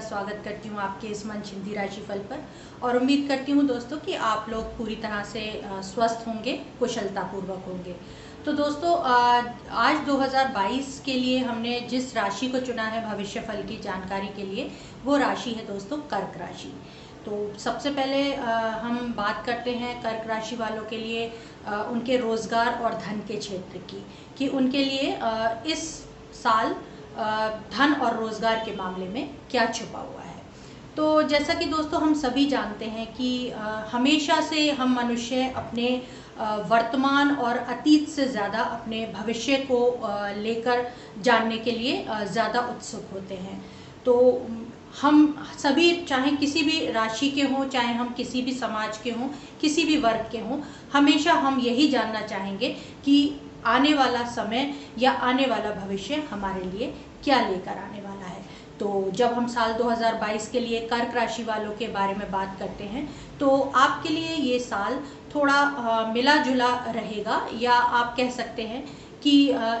का स्वागत करती हूँ आपके इस मन चिंती राशिफल पर। और उम्मीद करती हूँ दोस्तों कि आप लोग पूरी तरह से स्वस्थ होंगे कुशलता पूर्वक होंगे। तो दोस्तों आज 2022 के लिए हमने जिस राशि को चुना है भविष्य फल की जानकारी के लिए, वो राशि है दोस्तों कर्क राशि। तो सबसे पहले हम बात करते हैं कर्क राशि वालों के लिए उनके रोज़गार और धन के क्षेत्र की, कि उनके लिए इस साल धन और रोज़गार के मामले में क्या छुपा हुआ है? तो जैसा कि दोस्तों हम सभी जानते हैं कि हमेशा से हम मनुष्य अपने वर्तमान और अतीत से ज़्यादा अपने भविष्य को लेकर जानने के लिए ज़्यादा उत्सुक होते हैं। तो हम सभी चाहे किसी भी राशि के हों, चाहे हम किसी भी समाज के हों, किसी भी वर्ग के हों, हमेशा हम यही जानना चाहेंगे कि आने वाला समय या आने वाला भविष्य हमारे लिए क्या लेकर आने वाला है? तो जब हम साल 2022 के लिए कर्क राशि वालों के बारे में बात करते हैं तो आपके लिए ये साल थोड़ा मिला जुला रहेगा या आप कह सकते हैं कि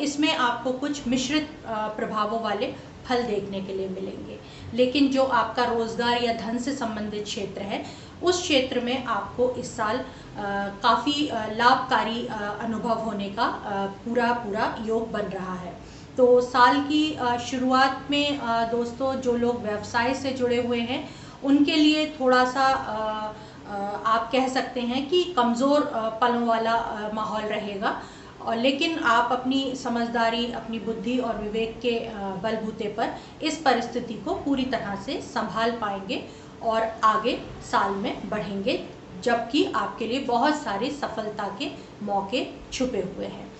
इसमें आपको कुछ मिश्रित प्रभावों वाले फल देखने के लिए मिलेंगे। लेकिन जो आपका रोज़गार या धन से संबंधित क्षेत्र है, उस क्षेत्र में आपको इस साल काफ़ी लाभकारी अनुभव होने का पूरा पूरा योग बन रहा है। तो साल की शुरुआत में दोस्तों, जो लोग व्यवसाय से जुड़े हुए हैं, उनके लिए थोड़ा सा आप कह सकते हैं कि कमज़ोर पलों वाला माहौल रहेगा। और लेकिन आप अपनी समझदारी, अपनी बुद्धि और विवेक के बलबूते पर इस परिस्थिति को पूरी तरह से संभाल पाएँगे और आगे साल में बढ़ेंगे, जबकि आपके लिए बहुत सारे सफलता के मौके छुपे हुए हैं।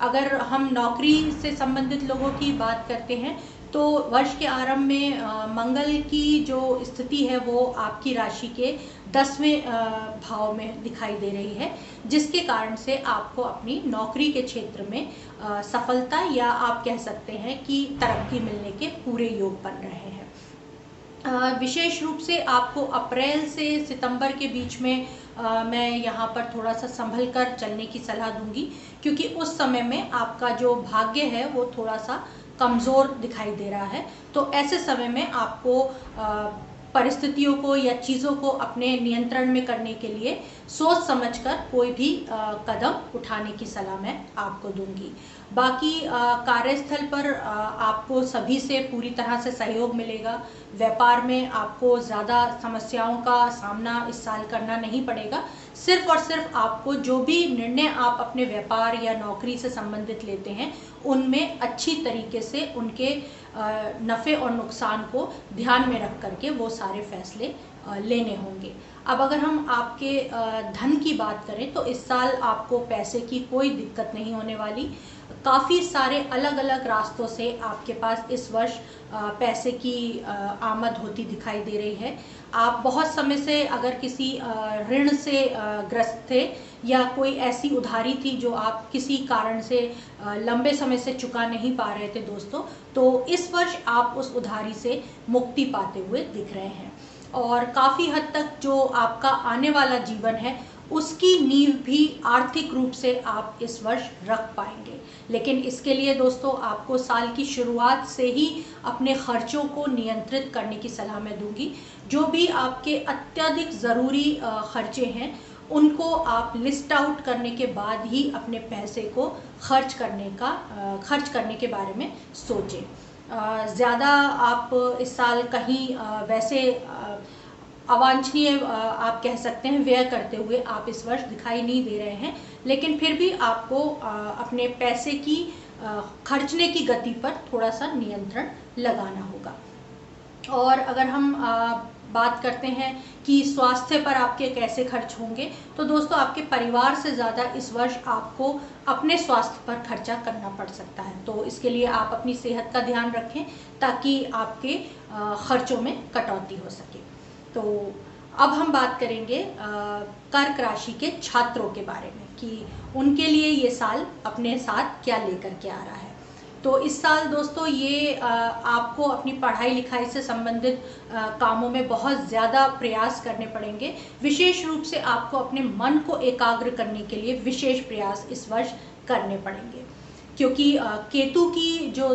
अगर हम नौकरी से संबंधित लोगों की बात करते हैं तो वर्ष के आरंभ में मंगल की जो स्थिति है वो आपकी राशि के दसवें भाव में दिखाई दे रही है, जिसके कारण से आपको अपनी नौकरी के क्षेत्र में सफलता या आप कह सकते हैं कि तरक्की मिलने के पूरे योग बन रहे हैं। विशेष रूप से आपको अप्रैल से सितंबर के बीच में आ, मैं यहाँ पर थोड़ा सा संभल कर चलने की सलाह दूँगी क्योंकि उस समय में आपका जो भाग्य है वो थोड़ा सा कमज़ोर दिखाई दे रहा है। तो ऐसे समय में आपको आ, परिस्थितियों को या चीज़ों को अपने नियंत्रण में करने के लिए सोच समझकर कोई भी आ, कदम उठाने की सलाह मैं आपको दूँगी। बाकी कार्यस्थल पर आ, आपको सभी से पूरी तरह से सहयोग मिलेगा। व्यापार में आपको ज़्यादा समस्याओं का सामना इस साल करना नहीं पड़ेगा। सिर्फ़ और सिर्फ़ आपको जो भी निर्णय आप अपने व्यापार या नौकरी से संबंधित लेते हैं, उनमें अच्छी तरीके से उनके नफ़े और नुकसान को ध्यान में रख करके वो सारे फैसले लेने होंगे। अब अगर हम आपके धन की बात करें तो इस साल आपको पैसे की कोई दिक्कत नहीं होने वाली। काफ़ी सारे अलग अलग रास्तों से आपके पास इस वर्ष पैसे की आमद होती दिखाई दे रही है। आप बहुत समय से अगर किसी ऋण से ग्रस्त थे या कोई ऐसी उधारी थी जो आप किसी कारण से लंबे समय से चुका नहीं पा रहे थे दोस्तों तो इस वर्ष आप उस उधारी से मुक्ति पाते हुए दिख रहे हैं। और काफ़ी हद तक जो आपका आने वाला जीवन है उसकी नींव भी आर्थिक रूप से आप इस वर्ष रख पाएँगे। लेकिन इसके लिए दोस्तों, आपको साल की शुरुआत से ही अपने खर्चों को नियंत्रित करने की सलाह मैं दूँगी। जो भी आपके अत्यधिक ज़रूरी खर्चे हैं, उनको आप लिस्ट आउट करने के बाद ही अपने पैसे को खर्च करने का खर्च करने के बारे में सोचें। ज़्यादा आप इस साल कहीं वैसे अवांछनीय आप कह सकते हैं, व्यय करते हुए आप इस वर्ष दिखाई नहीं दे रहे हैं। लेकिन फिर भी आपको अपने पैसे की खर्चने की गति पर थोड़ा सा नियंत्रण लगाना होगा। और अगर हम बात करते हैं कि स्वास्थ्य पर आपके कैसे खर्च होंगे तो दोस्तों आपके परिवार से ज़्यादा इस वर्ष आपको अपने स्वास्थ्य पर खर्चा करना पड़ सकता है। तो इसके लिए आप अपनी सेहत का ध्यान रखें ताकि आपके खर्चों में कटौती हो सके। तो अब हम बात करेंगे कर्क राशि के छात्रों के बारे में कि उनके लिए ये साल अपने साथ क्या लेकर के आ रहा है। तो इस साल दोस्तों ये आपको अपनी पढ़ाई लिखाई से संबंधित कामों में बहुत ज़्यादा प्रयास करने पड़ेंगे। विशेष रूप से आपको अपने मन को एकाग्र करने के लिए विशेष प्रयास इस वर्ष करने पड़ेंगे। क्योंकि केतु की जो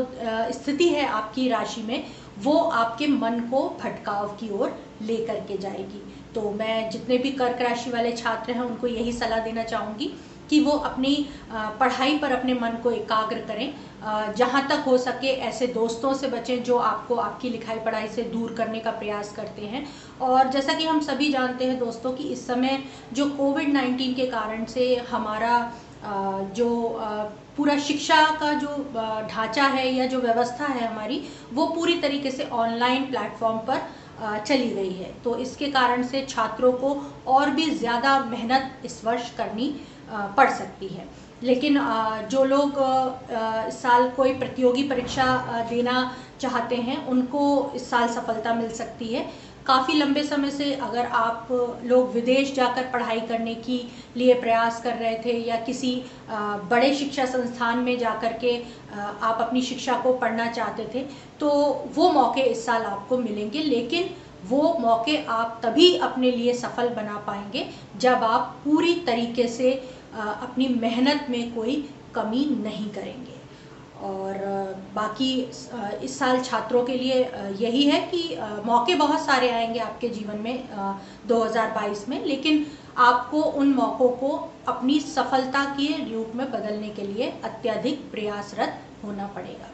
स्थिति है आपकी राशि में, वो आपके मन को भटकाव की ओर लेकर के जाएगी। तो मैं जितने भी कर्क राशि वाले छात्र हैं, उनको यही सलाह देना चाहूँगी कि वो अपनी पढ़ाई पर अपने मन को एकाग्र करें। जहाँ तक हो सके ऐसे दोस्तों से बचें जो आपको आपकी लिखाई पढ़ाई से दूर करने का प्रयास करते हैं। और जैसा कि हम सभी जानते हैं दोस्तों कि इस समय जो कोविड नाइन्टीन के कारण से हमारा जो पूरा शिक्षा का जो ढांचा है या जो व्यवस्था है हमारी, वो पूरी तरीके से ऑनलाइन प्लेटफॉर्म पर चली गई है। तो इसके कारण से छात्रों को और भी ज़्यादा मेहनत इस वर्ष करनी पड़ सकती है। लेकिन जो लोग इस साल कोई प्रतियोगी परीक्षा देना चाहते हैं, उनको इस साल सफलता मिल सकती है। काफ़ी लंबे समय से अगर आप लोग विदेश जाकर पढ़ाई करने की लिए प्रयास कर रहे थे या किसी बड़े शिक्षा संस्थान में जाकर के आप अपनी शिक्षा को पढ़ना चाहते थे तो वो मौके इस साल आपको मिलेंगे। लेकिन वो मौके आप तभी अपने लिए सफल बना पाएँगे जब आप पूरी तरीके से अपनी मेहनत में कोई कमी नहीं करेंगे। और बाकी इस साल छात्रों के लिए यही है कि मौके बहुत सारे आएँगे आपके जीवन में 2022 में, लेकिन आपको उन मौक़ों को अपनी सफलता के रूप में बदलने के लिए अत्यधिक प्रयासरत होना पड़ेगा।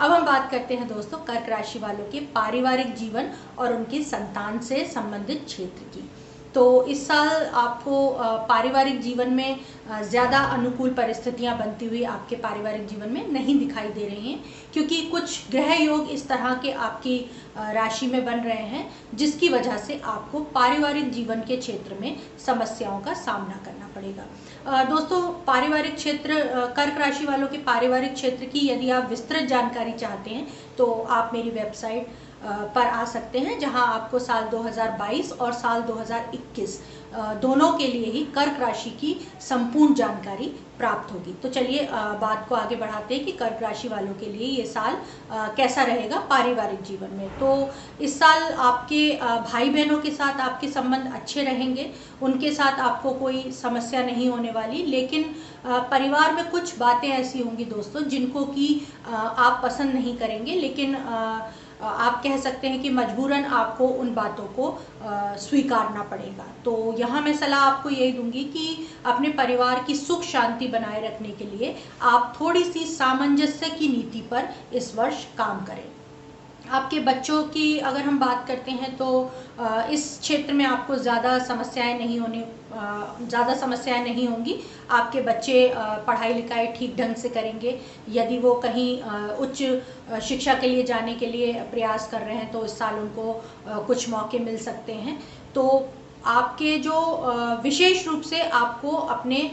अब हम बात करते हैं दोस्तों कर्क राशि वालों के पारिवारिक जीवन और उनकी संतान से संबंधित क्षेत्र की। तो इस साल आपको पारिवारिक जीवन में ज़्यादा अनुकूल परिस्थितियाँ बनती हुई आपके पारिवारिक जीवन में नहीं दिखाई दे रही हैं, क्योंकि कुछ ग्रह योग इस तरह के आपकी राशि में बन रहे हैं, जिसकी वजह से आपको पारिवारिक जीवन के क्षेत्र में समस्याओं का सामना करना पड़ेगा। दोस्तों, पारिवारिक क्षेत्र कर्क राशि वालों के पारिवारिक क्षेत्र की यदि आप विस्तृत जानकारी चाहते हैं तो आप मेरी वेबसाइट पर आ सकते हैं, जहाँ आपको साल 2022 और साल 2021 दोनों के लिए ही कर्क राशि की संपूर्ण जानकारी प्राप्त होगी। तो चलिए बात को आगे बढ़ाते हैं कि कर्क राशि वालों के लिए ये साल कैसा रहेगा पारिवारिक जीवन में। तो इस साल आपके भाई बहनों के साथ आपके संबंध अच्छे रहेंगे, उनके साथ आपको कोई समस्या नहीं होने वाली, लेकिन परिवार में कुछ बातें ऐसी होंगी दोस्तों, जिनको कि आप पसंद नहीं करेंगे, लेकिन आप कह सकते हैं कि मजबूरन आपको उन बातों को स्वीकारना पड़ेगा। तो यहाँ मैं सलाह आपको यही दूँगी कि अपने परिवार की सुख शांति बनाए रखने के लिए आप थोड़ी सी सामंजस्य की नीति पर इस वर्ष काम करें। आपके बच्चों की अगर हम बात करते हैं तो इस क्षेत्र में आपको ज़्यादा समस्याएँ नहीं होने ज़्यादा समस्याएँ नहीं होंगी। आपके बच्चे पढ़ाई लिखाई ठीक ढंग से करेंगे। यदि वो कहीं उच्च शिक्षा के लिए जाने के लिए प्रयास कर रहे हैं तो इस साल उनको कुछ मौके मिल सकते हैं। तो आपके जो विशेष रूप से आपको अपने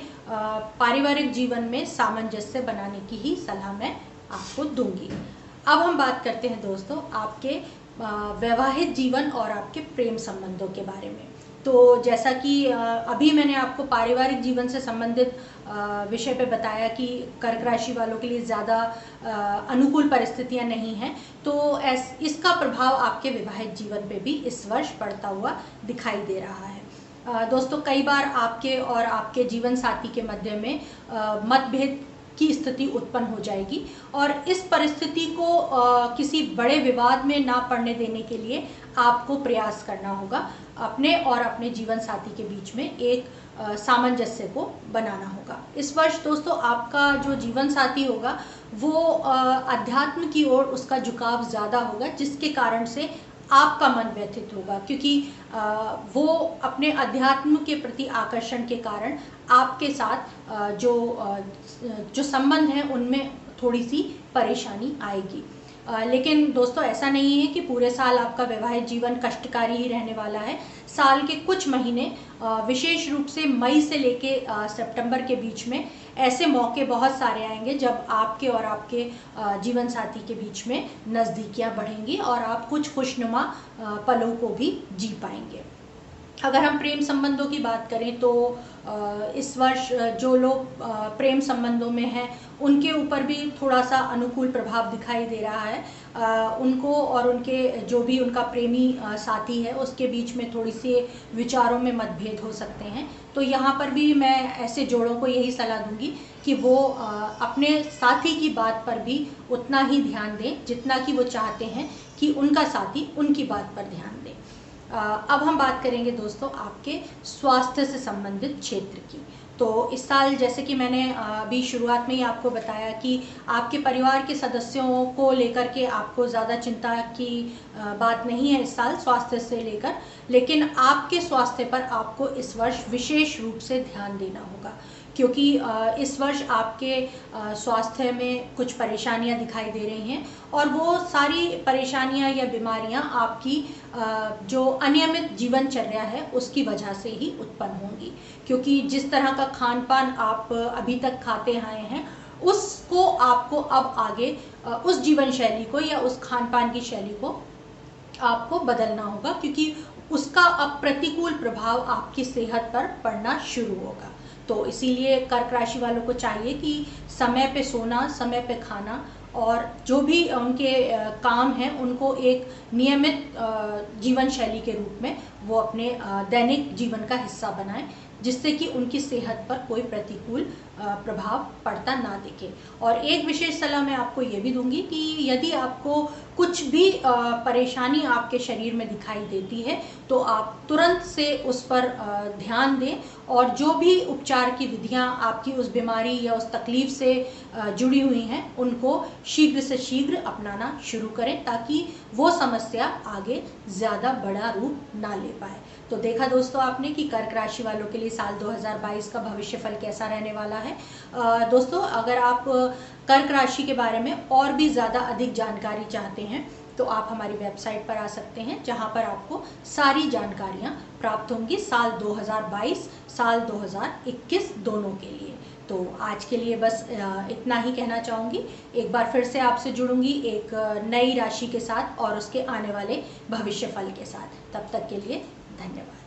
पारिवारिक जीवन में सामंजस्य बनाने की ही सलाह मैं आपको दूँगी। अब हम बात करते हैं दोस्तों आपके वैवाहिक जीवन और आपके प्रेम संबंधों के बारे में। तो जैसा कि अभी मैंने आपको पारिवारिक जीवन से संबंधित विषय पे बताया कि कर्क राशि वालों के लिए ज़्यादा अनुकूल परिस्थितियाँ नहीं हैं तो ऐस, इसका प्रभाव आपके विवाहित जीवन पे भी इस वर्ष पड़ता हुआ दिखाई दे रहा है। दोस्तों कई बार आपके और आपके जीवन साथी के मध्य में मतभेद की स्थिति उत्पन्न हो जाएगी और इस परिस्थिति को किसी बड़े विवाद में ना पड़ने देने के लिए आपको प्रयास करना होगा अपने और अपने जीवन साथी के बीच में एक सामंजस्य को बनाना होगा। इस वर्ष दोस्तों आपका जो जीवन साथी होगा, वो अध्यात्म की ओर उसका झुकाव ज़्यादा होगा, जिसके कारण से आपका मन व्यथित होगा, क्योंकि वो अपने अध्यात्म के प्रति आकर्षण के कारण आपके साथ जो जो संबंध है उनमें थोड़ी सी परेशानी आएगी। लेकिन दोस्तों, ऐसा नहीं है कि पूरे साल आपका वैवाहिक जीवन कष्टकारी ही रहने वाला है। साल के कुछ महीने विशेष रूप से मई से लेके सितंबर के बीच में ऐसे मौके बहुत सारे आएँगे जब आपके और आपके जीवन साथी के बीच में नज़दीकियाँ बढ़ेंगी और आप कुछ खुशनुमा पलों को भी जी पाएँगे। अगर हम प्रेम संबंधों की बात करें तो इस वर्ष जो लोग प्रेम संबंधों में हैं, उनके ऊपर भी थोड़ा सा अनुकूल प्रभाव दिखाई दे रहा है। उनको और उनके जो भी उनका प्रेमी साथी है, उसके बीच में थोड़ी सी विचारों में मतभेद हो सकते हैं। तो यहाँ पर भी मैं ऐसे जोड़ों को यही सलाह दूँगी कि वो अपने साथी की बात पर भी उतना ही ध्यान दें, जितना कि वो चाहते हैं कि उनका साथी उनकी बात पर ध्यान दें। अब हम बात करेंगे दोस्तों आपके स्वास्थ्य से संबंधित क्षेत्र की। तो इस साल जैसे कि मैंने अभी शुरुआत में ही आपको बताया कि आपके परिवार के सदस्यों को लेकर के आपको ज़्यादा चिंता की बात नहीं है इस साल स्वास्थ्य से लेकर, लेकिन आपके स्वास्थ्य पर आपको इस वर्ष विशेष रूप से ध्यान देना होगा। क्योंकि इस वर्ष आपके स्वास्थ्य में कुछ परेशानियाँ दिखाई दे रही हैं और वो सारी परेशानियाँ या बीमारियाँ आपकी जो अनियमित जीवनचर्या है उसकी वजह से ही उत्पन्न होंगी। क्योंकि जिस तरह का खान पान आप अभी तक खाते आए हैं, उसको आपको अब आगे उस जीवन शैली को या उस खान पान की शैली को आपको बदलना होगा, क्योंकि उसका अब प्रतिकूल प्रभाव आपकी सेहत पर पड़ना शुरू होगा। तो इसीलिए कर्क राशि वालों को चाहिए कि समय पे सोना, समय पे खाना और जो भी उनके काम हैं, उनको एक नियमित जीवन शैली के रूप में वो अपने दैनिक जीवन का हिस्सा बनाएँ, जिससे कि उनकी सेहत पर कोई प्रतिकूल प्रभाव पड़ता ना दिखे। और एक विशेष सलाह मैं आपको ये भी दूँगी कि यदि आपको कुछ भी परेशानी आपके शरीर में दिखाई देती है तो आप तुरंत से उस पर ध्यान दें और जो भी उपचार की विधियाँ आपकी उस बीमारी या उस तकलीफ़ से जुड़ी हुई हैं, उनको शीघ्र से शीघ्र अपनाना शुरू करें, ताकि वो समस्या आगे ज़्यादा बड़ा रूप ना ले पाए। तो देखा दोस्तों आपने कि कर्क राशि वालों के लिए साल 2022 का भविष्य फल कैसा रहने वाला है। आ, दोस्तों अगर आप कर्क राशि के बारे में और भी ज़्यादा अधिक जानकारी चाहते हैं तो आप हमारी वेबसाइट पर आ सकते हैं, जहाँ पर आपको सारी जानकारियाँ प्राप्त होंगी साल 2022 साल 2021 दोनों के लिए। तो आज के लिए बस इतना ही कहना चाहूँगी। एक बार फिर से आपसे जुड़ूँगी एक नई राशि के साथ और उसके आने वाले भविष्य फल के साथ। तब तक के लिए धन्यवाद।